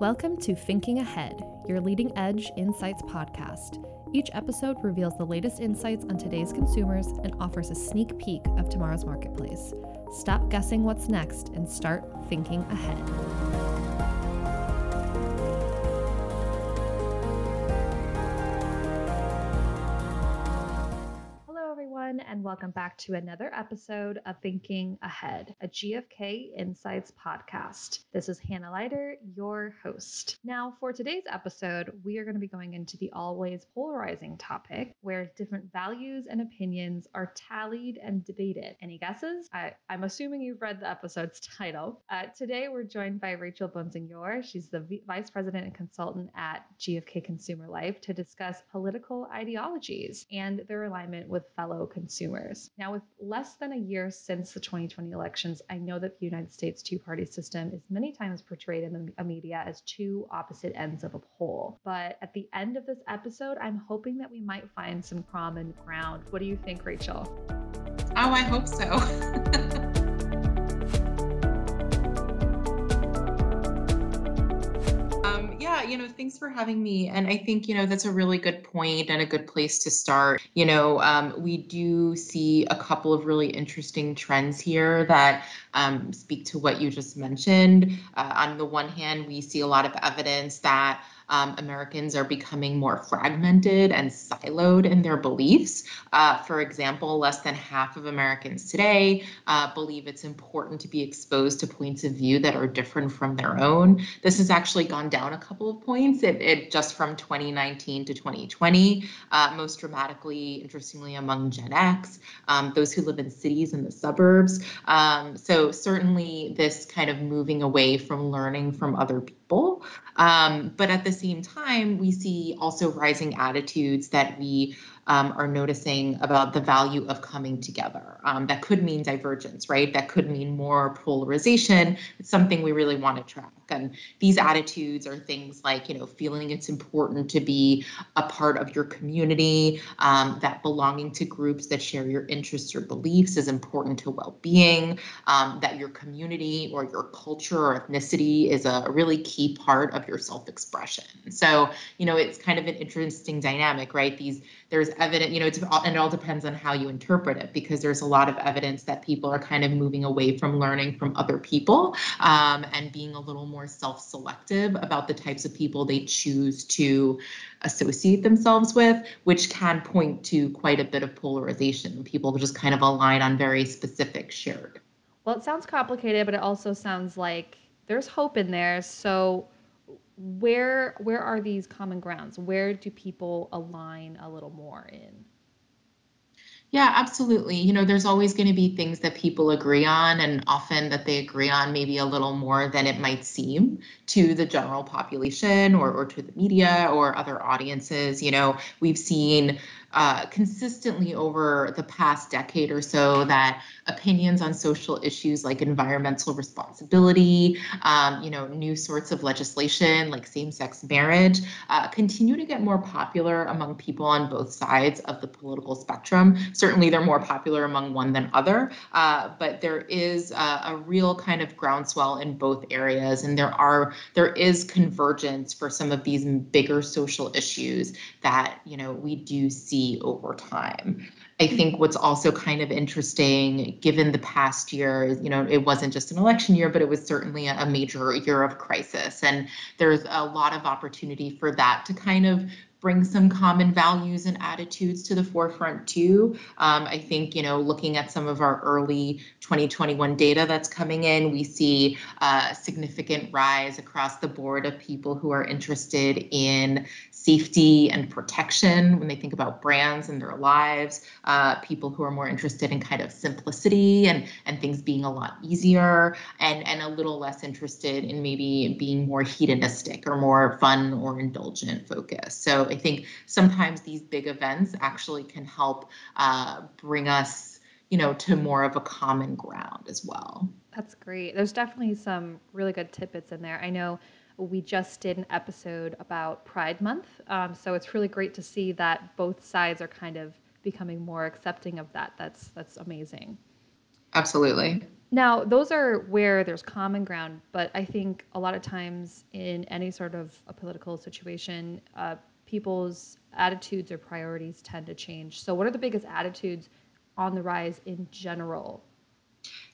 Welcome to Thinking Ahead, your leading edge insights podcast. Each episode reveals the latest insights on today's consumers and offers a sneak peek of tomorrow's marketplace. Stop guessing what's next and start thinking ahead. Welcome back to another episode of Thinking Ahead, a GFK Insights podcast. This is Hannah Leiter, your host. Now, for today's episode, we are going to be going into the always polarizing topic where different values and opinions are tallied and debated. Any guesses? I, am assuming you've read the episode's title. Uh, today, we're joined by Rachel Bonsignore. She's the v- Vice President and Consultant at GFK Consumer Life to discuss political ideologies and their alignment with fellow consumers Now, with less than a year since the 2020 elections, I know that the United States two party system is many times portrayed in the media as two opposite ends of a pole. But at the end of this episode, I'm hoping that we might find some common ground. What do you think, Rachel? Oh, I hope so. you know, thanks for having me. And I think, you know, that's a really good point and a good place to start. You know, um, we do see a couple of really interesting trends here that um, speak to what you just mentioned. Uh, on the one hand, we see a lot of evidence that um, Americans are becoming more fragmented and siloed in their beliefs. Uh, for example, less than half of Americans today uh, believe it's important to be exposed to points of view that are different from their own. This has actually gone down a couple of points. It, it just from 2019 to 2020, uh, most dramatically, interestingly, among Gen X, um, those who live in cities and the suburbs. Um, so certainly, this kind of moving away from learning from other people. Um, but at the same time, we see also rising attitudes that we um, are noticing about the value of coming together. Um, that could mean divergence, right? That could mean more polarization. It's something we really want to track. And these attitudes are things like, you know, feeling it's important to be a part of your community, um, that belonging to groups that share your interests or beliefs is important to well being, um, that your community or your culture or ethnicity is a really key part of your self expression. So, you know, it's kind of an interesting dynamic, right? These there's evidence, you know, it's and it all depends on how you interpret it because there's a lot of evidence that people are kind of moving away from learning from other people um, and being a little more self-selective about the types of people they choose to associate themselves with, which can point to quite a bit of polarization. People just kind of align on very specific shared. Well, it sounds complicated, but it also sounds like there's hope in there. So where where are these common grounds? Where do people align a little more in? Yeah, absolutely. You know, there's always going to be things that people agree on, and often that they agree on maybe a little more than it might seem to the general population or, or to the media or other audiences. You know, we've seen uh, consistently over the past decade or so that opinions on social issues like environmental responsibility, um, you know, new sorts of legislation like same-sex marriage uh, continue to get more popular among people on both sides of the political spectrum. Certainly, they're more popular among one than other, uh, but there is a, a real kind of groundswell in both areas, and there are there is convergence for some of these bigger social issues that you know we do see see over time. I think what's also kind of interesting, given the past year, you know, it wasn't just an election year, but it was certainly a major year of crisis. And there's a lot of opportunity for that to kind of bring some common values and attitudes to the forefront too. Um, I think, you know, looking at some of our early 2021 data that's coming in, we see a significant rise across the board of people who are interested in safety and protection when they think about brands and their lives, uh, people who are more interested in kind of simplicity and, and things being a lot easier, and, and a little less interested in maybe being more hedonistic or more fun or indulgent focused. So I think sometimes these big events actually can help uh, bring us, you know, to more of a common ground as well. That's great. There's definitely some really good tidbits in there. I know we just did an episode about Pride Month, um, so it's really great to see that both sides are kind of becoming more accepting of that. That's that's amazing. Absolutely. Now, those are where there's common ground, but I think a lot of times in any sort of a political situation, uh, people's attitudes or priorities tend to change. So, what are the biggest attitudes on the rise in general?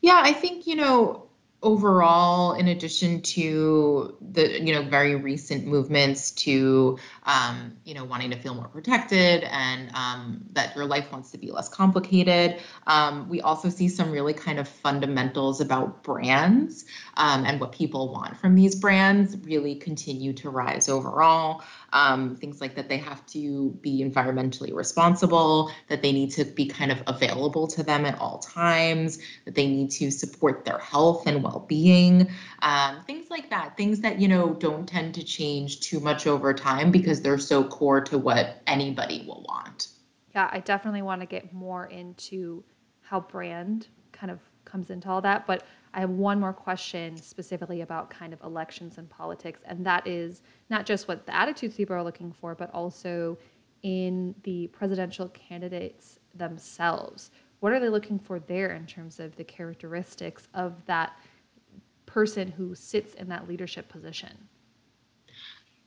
Yeah, I think, you know, overall, in addition to the you know very recent movements to um, you know wanting to feel more protected and um, that your life wants to be less complicated, um, we also see some really kind of fundamentals about brands um, and what people want from these brands really continue to rise overall. Um, things like that they have to be environmentally responsible, that they need to be kind of available to them at all times, that they need to support their health and well-being, um, things like that. Things that you know don't tend to change too much over time because they're so core to what anybody will want. Yeah, I definitely want to get more into how brand kind of comes into all that, but I have one more question specifically about kind of elections and politics, and that is not just what the attitudes people are looking for, but also in the presidential candidates themselves. What are they looking for there in terms of the characteristics of that person who sits in that leadership position?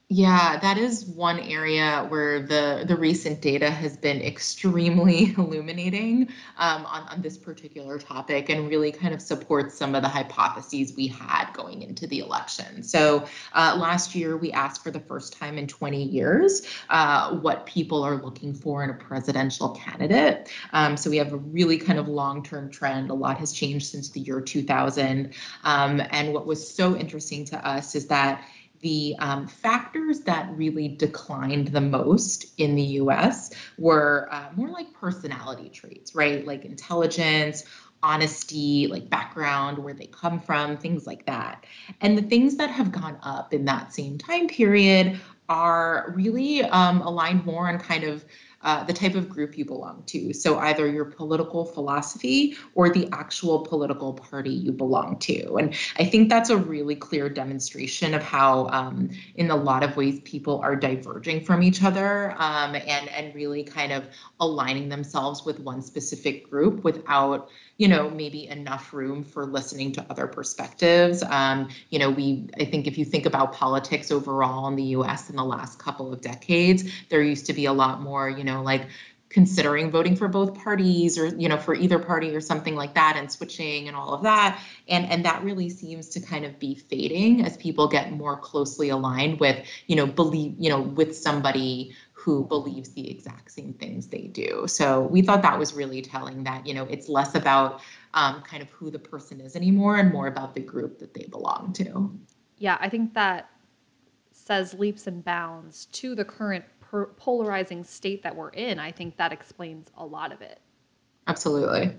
Yeah, that is one area where the the recent data has been extremely illuminating um, on, on this particular topic and really kind of supports some of the hypotheses we had going into the election. So uh, last year, we asked for the first time in 20 years uh, what people are looking for in a presidential candidate. Um, so we have a really kind of long-term trend. A lot has changed since the year 2000. Um, and what was so interesting to us is that the um, factors that really declined the most in the US were uh, more like personality traits, right? Like intelligence, honesty, like background, where they come from, things like that. And the things that have gone up in that same time period are really um, aligned more on kind of uh, the type of group you belong to. So either your political philosophy or the actual political party you belong to. And I think that's a really clear demonstration of how, um, in a lot of ways, people are diverging from each other um, and and really kind of aligning themselves with one specific group without you know maybe enough room for listening to other perspectives um, you know we i think if you think about politics overall in the us in the last couple of decades there used to be a lot more you know like considering voting for both parties or you know for either party or something like that and switching and all of that and and that really seems to kind of be fading as people get more closely aligned with you know believe you know with somebody who believes the exact same things they do. So we thought that was really telling that, you know, it's less about um, kind of who the person is anymore and more about the group that they belong to. Yeah, I think that says leaps and bounds to the current per- polarizing state that we're in. I think that explains a lot of it. Absolutely.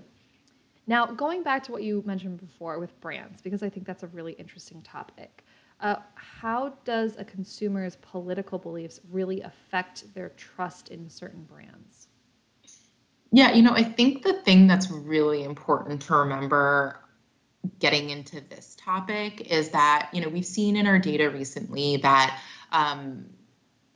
Now, going back to what you mentioned before with brands, because I think that's a really interesting topic. Uh, how does a consumer's political beliefs really affect their trust in certain brands? Yeah, you know, I think the thing that's really important to remember getting into this topic is that, you know, we've seen in our data recently that um,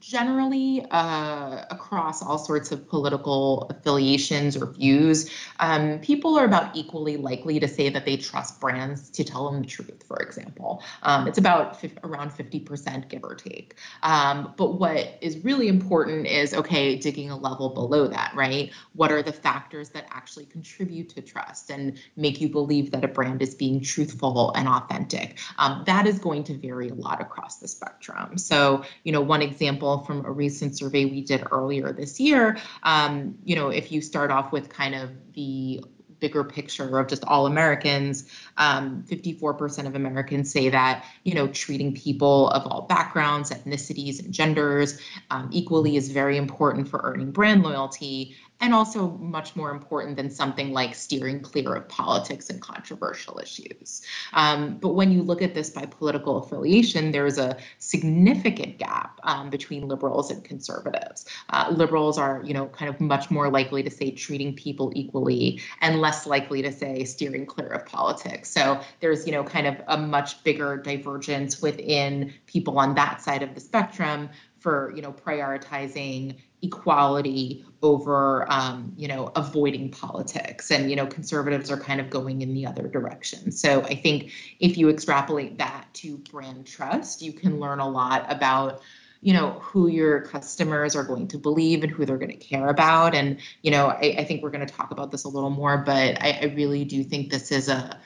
generally uh, across all sorts of political affiliations or views, um, people are about equally likely to say that they trust brands to tell them the truth, for example. Um, it's about around 50%, give or take. Um, but what is really important is okay, digging a level below that, right? What are the factors that actually contribute to trust and make you believe that a brand is being truthful and authentic? Um, that is going to vary a lot across the spectrum. So, you know, one example from a recent survey we did earlier this year, um, you know, if you start off with kind of the bigger picture of just all Americans, um, 54% of Americans say that, you know, treating people of all backgrounds, ethnicities, and genders um, equally is very important for earning brand loyalty and also much more important than something like steering clear of politics and controversial issues. Um, but when you look at this by political affiliation, there's a significant gap um, between liberals and conservatives. Uh, liberals are, you know, kind of much more likely to say treating people equally and less likely to say steering clear of politics. So there's, you know, kind of a much bigger divergence within people on that side of the spectrum for you know prioritizing equality over um, you know avoiding politics. And you know conservatives are kind of going in the other direction. So i think if you extrapolate that to brand trust you can learn a lot about you know who your customers are going to believe and who they're going to care about. And you know i, I think we're going to talk about this a little more but I, I really do think this is a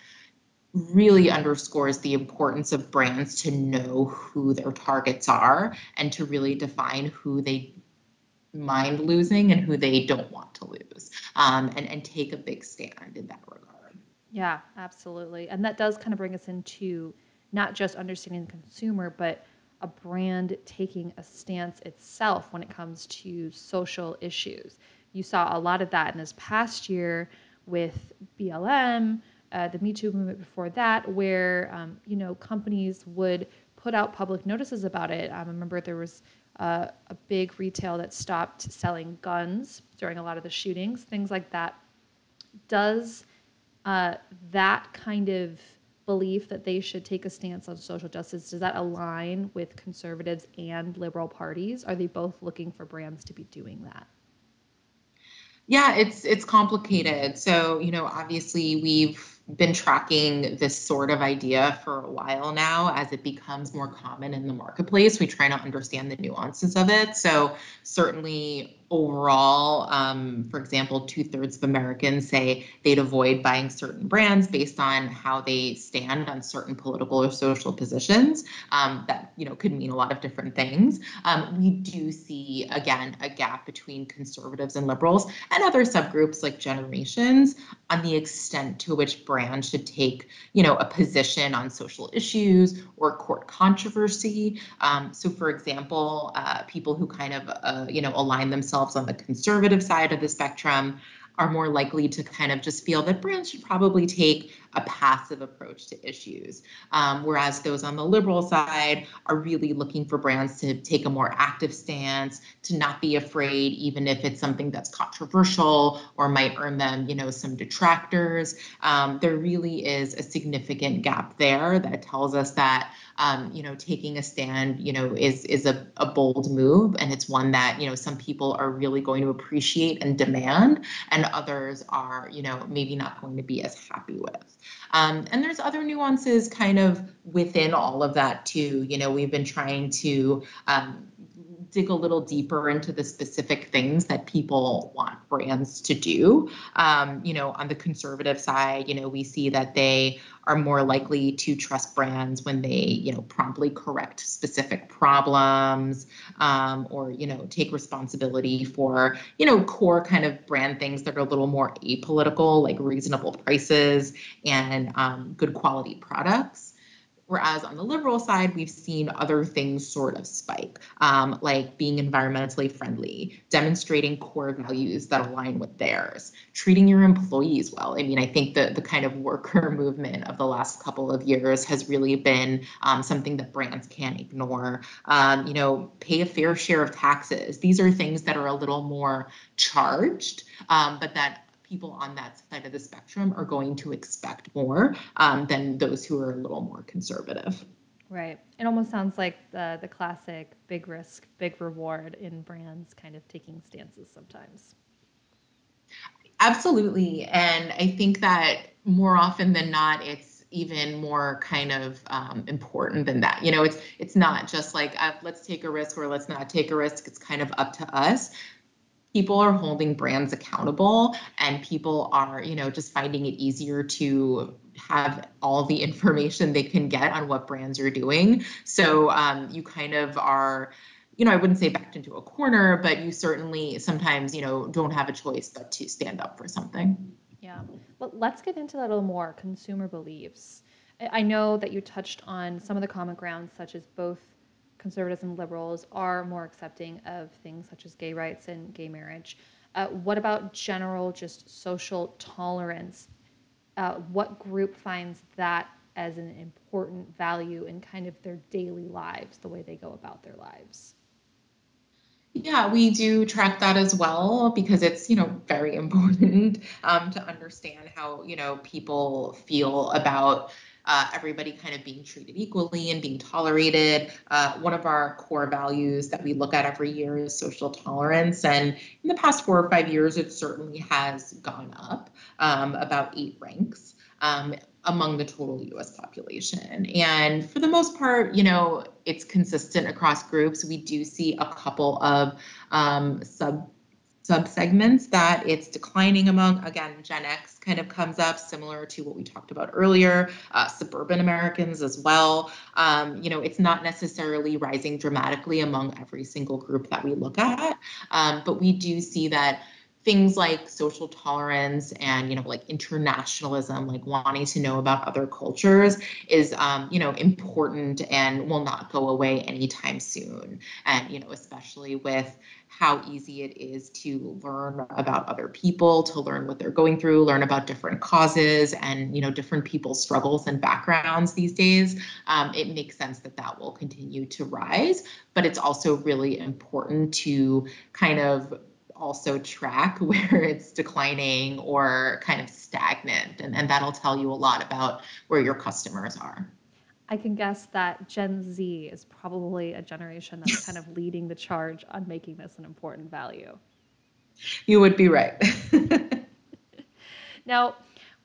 really underscores the importance of brands to know who their targets are and to really define who they mind losing and who they don't want to lose um, and, and take a big stand in that regard. Yeah, absolutely. And that does kind of bring us into not just understanding the consumer, but a brand taking a stance itself when it comes to social issues. You saw a lot of that in this past year with BLM, uh, the Me Too movement before that, where um, you know companies would put out public notices about it. Um, I remember there was uh, a big retail that stopped selling guns during a lot of the shootings, things like that. Does uh, that kind of belief that they should take a stance on social justice does that align with conservatives and liberal parties? Are they both looking for brands to be doing that? Yeah, it's it's complicated. So, you know, obviously we've been tracking this sort of idea for a while now as it becomes more common in the marketplace. We try to understand the nuances of it. So, certainly, overall, um, for example, two thirds of Americans say they'd avoid buying certain brands based on how they stand on certain political or social positions. Um, that you know could mean a lot of different things. Um, we do see again a gap between conservatives and liberals and other subgroups like generations on the extent to which brands should take, you know, a position on social issues or court controversy. Um, so, for example, uh, people who kind of, uh, you know, align themselves on the conservative side of the spectrum are more likely to kind of just feel that brands should probably take a passive approach to issues. Um, whereas those on the liberal side are really looking for brands to take a more active stance, to not be afraid, even if it's something that's controversial or might earn them, you know, some detractors. Um, there really is a significant gap there that tells us that um, you know, taking a stand, you know, is is a, a bold move, and it's one that you know some people are really going to appreciate and demand, and others are, you know, maybe not going to be as happy with. Um, and there's other nuances kind of within all of that too. You know, we've been trying to um, dig a little deeper into the specific things that people want brands to do. Um, you know, on the conservative side, you know, we see that they are more likely to trust brands when they, you know, promptly correct specific problems um, or, you know, take responsibility for, you know, core kind of brand things that are a little more apolitical, like reasonable prices and um, good quality products. Whereas on the liberal side, we've seen other things sort of spike, um, like being environmentally friendly, demonstrating core values that align with theirs, treating your employees well. I mean, I think the, the kind of worker movement of the last couple of years has really been um, something that brands can't ignore. Um, you know, pay a fair share of taxes. These are things that are a little more charged, um, but that people on that side of the spectrum are going to expect more um, than those who are a little more conservative. Right. It almost sounds like the the classic big risk, big reward in brands kind of taking stances sometimes. Absolutely. And I think that more often than not, it's even more kind of um, important than that. You know, it's it's not just like uh, let's take a risk or let's not take a risk. It's kind of up to us people are holding brands accountable and people are you know just finding it easier to have all the information they can get on what brands are doing. So um, you kind of are you know i wouldn't say backed into a corner but you certainly sometimes you know don't have a choice but to stand up for something. Yeah. But let's get into that a little more consumer beliefs. I know that you touched on some of the common grounds such as both conservatives and liberals are more accepting of things such as gay rights and gay marriage. Uh, what about general just social tolerance? Uh, what group finds that as an important value in kind of their daily lives, the way they go about their lives? Yeah, we do track that as well because it's, you know, very important um, to understand how, you know, people feel about uh, everybody kind of being treated equally and being tolerated. Uh, one of our core values that we look at every year is social tolerance. And in the past four or five years, it certainly has gone up um, about eight ranks. Um, among the total US population. And for the most part, you know, it's consistent across groups. We do see a couple of um, sub subsegments that it's declining among. Again, Gen X kind of comes up, similar to what we talked about earlier, uh, suburban Americans as well. Um, you know, it's not necessarily rising dramatically among every single group that we look at, um, but we do see that things like social tolerance and you know like internationalism like wanting to know about other cultures is um, you know important and will not go away anytime soon. And you know especially with how easy it is to learn about other people to learn what they're going through learn about different causes and you know different people's struggles and backgrounds these days um, it makes sense that that will continue to rise. But it's also really important to kind of also track where it's declining or kind of stagnant. And, and that'll tell you a lot about where your customers are. I can guess that Gen Z is probably a generation that's kind of leading the charge on making this an important value. You would be right. now,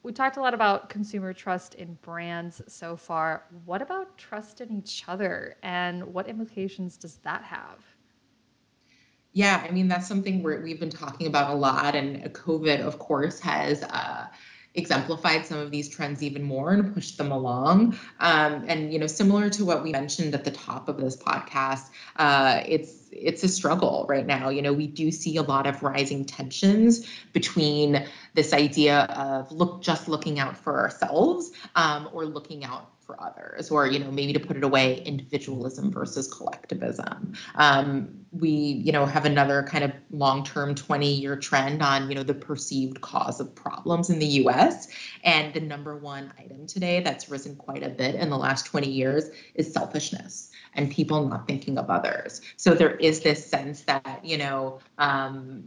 we talked a lot about consumer trust in brands so far. What about trust in each other and what implications does that have? Yeah, I mean, that's something where we've been talking about a lot. And COVID, of course, has uh, exemplified some of these trends even more and pushed them along. Um, and, you know, similar to what we mentioned at the top of this podcast, uh, it's it's a struggle right now. You know, we do see a lot of rising tensions between this idea of look just looking out for ourselves um, or looking out for others, or you know, maybe to put it away, individualism versus collectivism. Um, we, you know, have another kind of long-term 20-year trend on, you know, the perceived cause of problems in the U.S. And the number one item today that's risen quite a bit in the last 20 years is selfishness and people not thinking of others. So there is this sense that, you know, um,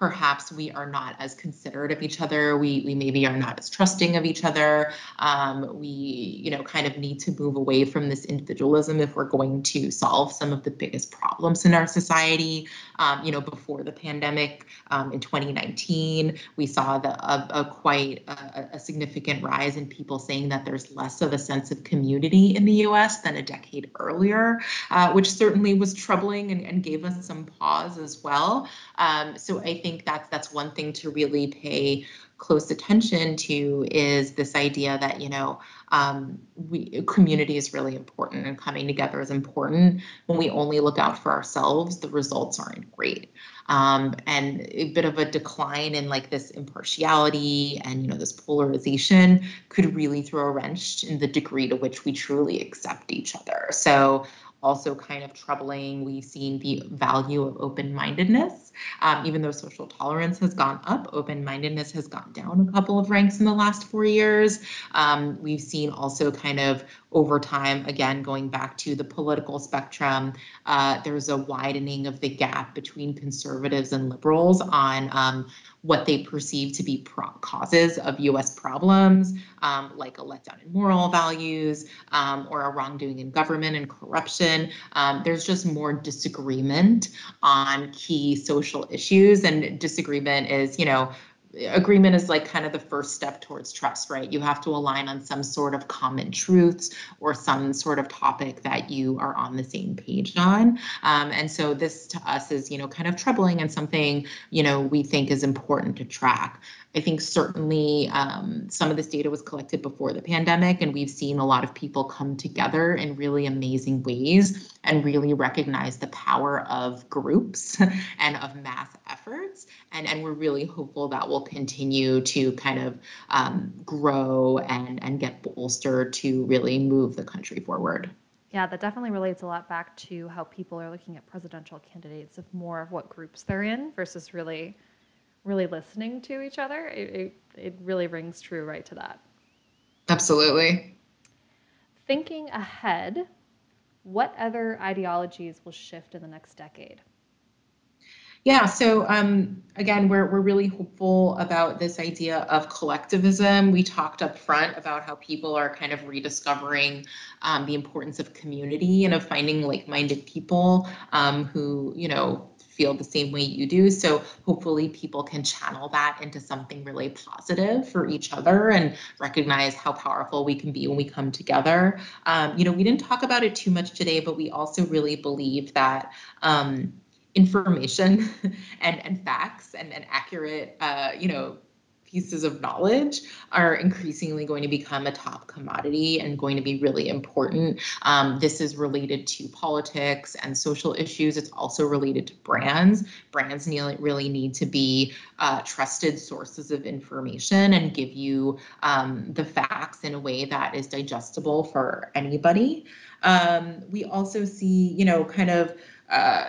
perhaps we are not as considerate of each other. We, we maybe are not as trusting of each other. Um, we, you know, kind of need to move away from this individualism if we're going to solve some of the biggest problems in our society. Um, you know, before the pandemic um, in 2019, we saw the, a, a quite a, a, significant rise in people saying that there's less of a sense of community in the U.S. than a decade earlier, uh, which certainly was troubling and, and, gave us some pause as well. Um, so I think think that's that's one thing to really pay close attention to is this idea that you know um, we community is really important and coming together is important. When we only look out for ourselves, the results aren't great. Um, and a bit of a decline in like this impartiality and you know this polarization could really throw a wrench in the degree to which we truly accept each other. So also kind of troubling. We've seen the value of open mindedness. Um, even though social tolerance has gone up, open mindedness has gone down a couple of ranks in the last four years. Um, we've seen also kind of over time, again, going back to the political spectrum, uh, there's a widening of the gap between conservatives and liberals on um, what they perceive to be pro- causes of US problems, um, like a letdown in moral values um, or a wrongdoing in government and corruption. Um, there's just more disagreement on key social issues, and disagreement is, you know, agreement is like kind of the first step towards trust, right? You have to align on some sort of common truths or some sort of topic that you are on the same page on. Um, and so this to us is, you know, kind of troubling and something, you know, we think is important to track. I think certainly um, some of this data was collected before the pandemic, and we've seen a lot of people come together in really amazing ways and really recognize the power of groups and of mass efforts. And, and we're really hopeful that will continue to kind of um, grow and, and get bolstered to really move the country forward. Yeah, that definitely relates a lot back to how people are looking at presidential candidates of more of what groups they're in versus really really listening to each other, it, it, it really rings true right to that. Absolutely. Thinking ahead, what other ideologies will shift in the next decade? Yeah, so um, again, we're, we're really hopeful about this idea of collectivism. We talked up front about how people are kind of rediscovering um, the importance of community and of finding like-minded people um, who, you know, feel the same way you do. So hopefully people can channel that into something really positive for each other and recognize how powerful we can be when we come together. Um, you know, we didn't talk about it too much today, but we also really believe that um, information and, and facts and, and accurate, uh, you know, pieces of knowledge are increasingly going to become a top commodity and going to be really important. Um, this is related to politics and social issues. It's also related to brands. Brands need, really need to be uh, trusted sources of information and give you um, the facts in a way that is digestible for anybody. Um, we also see, you know, kind of uh,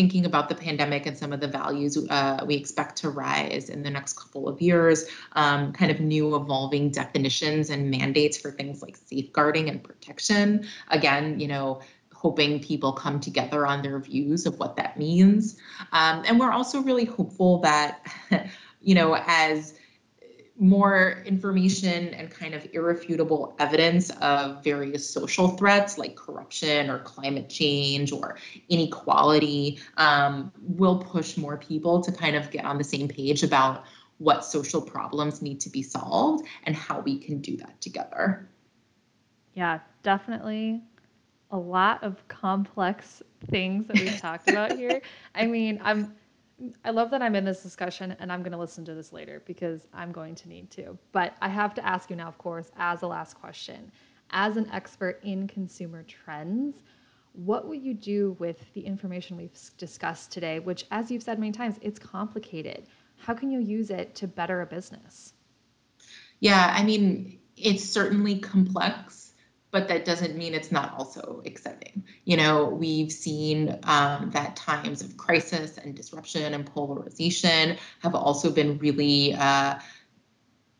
thinking about the pandemic and some of the values uh, we expect to rise in the next couple of years, um, kind of new evolving definitions and mandates for things like safeguarding and protection. Again, you know, hoping people come together on their views of what that means. Um, and we're also really hopeful that, you know, as more information and kind of irrefutable evidence of various social threats like corruption or climate change or inequality um, will push more people to kind of get on the same page about what social problems need to be solved and how we can do that together. Yeah, definitely a lot of complex things that we've talked about here. I mean, I'm I love that I'm in this discussion and I'm going to listen to this later because I'm going to need to. But I have to ask you now, of course, as a last question. As an expert in consumer trends, what would you do with the information we've discussed today, which, as you've said many times, it's complicated? How can you use it to better a business? Yeah, I mean, it's certainly complex but that doesn't mean it's not also exciting. You know, we've seen um, that times of crisis and disruption and polarization have also been really uh,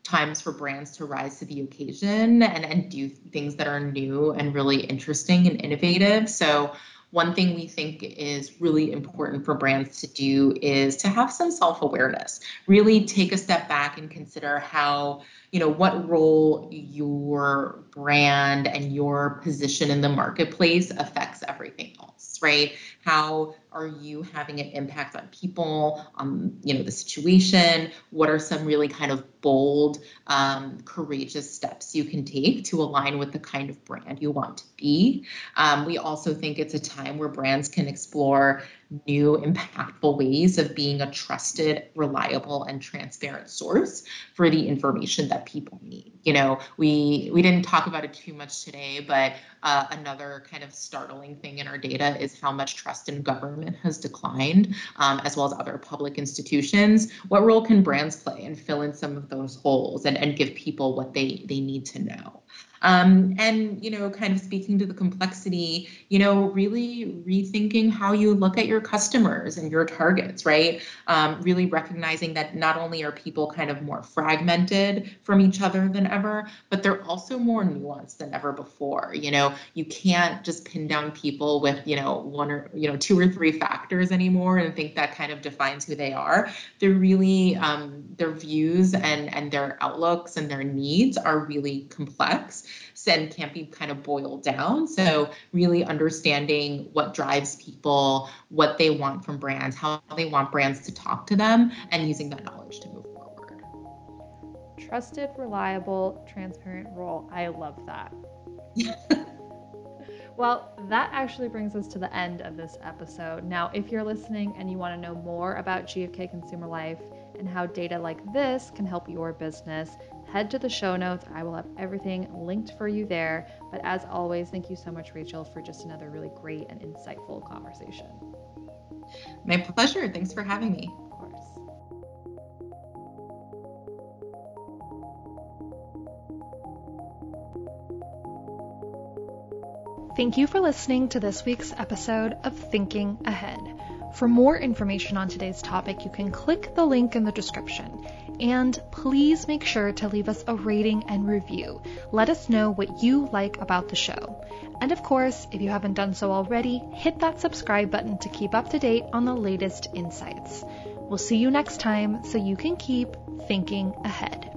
times for brands to rise to the occasion and, and do things that are new and really interesting and innovative. So one thing we think is really important for brands to do is to have some self-awareness really take a step back and consider how you know what role your brand and your position in the marketplace affects everything else right? How are you having an impact on people on you know the situation? What are some really kind of bold um, courageous steps you can take to align with the kind of brand you want to be? Um, we also think it's a time where brands can explore new impactful ways of being a trusted reliable and transparent source for the information that people need. You know we we didn't talk about it too much today but uh, another kind of startling thing in our data is how much trust in government has declined um, as well as other public institutions. What role can brands play and fill in some of those holes and, and give people what they they need to know um, and, you know, kind of speaking to the complexity, you know, really rethinking how you look at your customers and your targets, right? Um, really recognizing that not only are people kind of more fragmented from each other than ever, but they're also more nuanced than ever before. You know, you can't just pin down people with, you know, one or, you know, two or three factors anymore and think that kind of defines who they are. They're really, um, their views and, and their outlooks and their needs are really complex and can't be kind of boiled down. So really understanding what drives people, what they want from brands, how they want brands to talk to them, and using that knowledge to move forward. Trusted, reliable, transparent role. I love that. Well, that actually brings us to the end of this episode. Now, if you're listening and you want to know more about GFK Consumer Life and how data like this can help your business, head to the show notes. I will have everything linked for you there. But as always, thank you so much, Rachel, for just another really great and insightful conversation. My pleasure. Thanks for having me. Of course. Thank you for listening to this week's episode of Thinking Ahead. For more information on today's topic, you can click the link in the description. And please make sure to leave us a rating and review. Let us know what you like about the show. And of course, if you haven't done so already, hit that subscribe button to keep up to date on the latest insights. We'll see you next time so you can keep thinking ahead.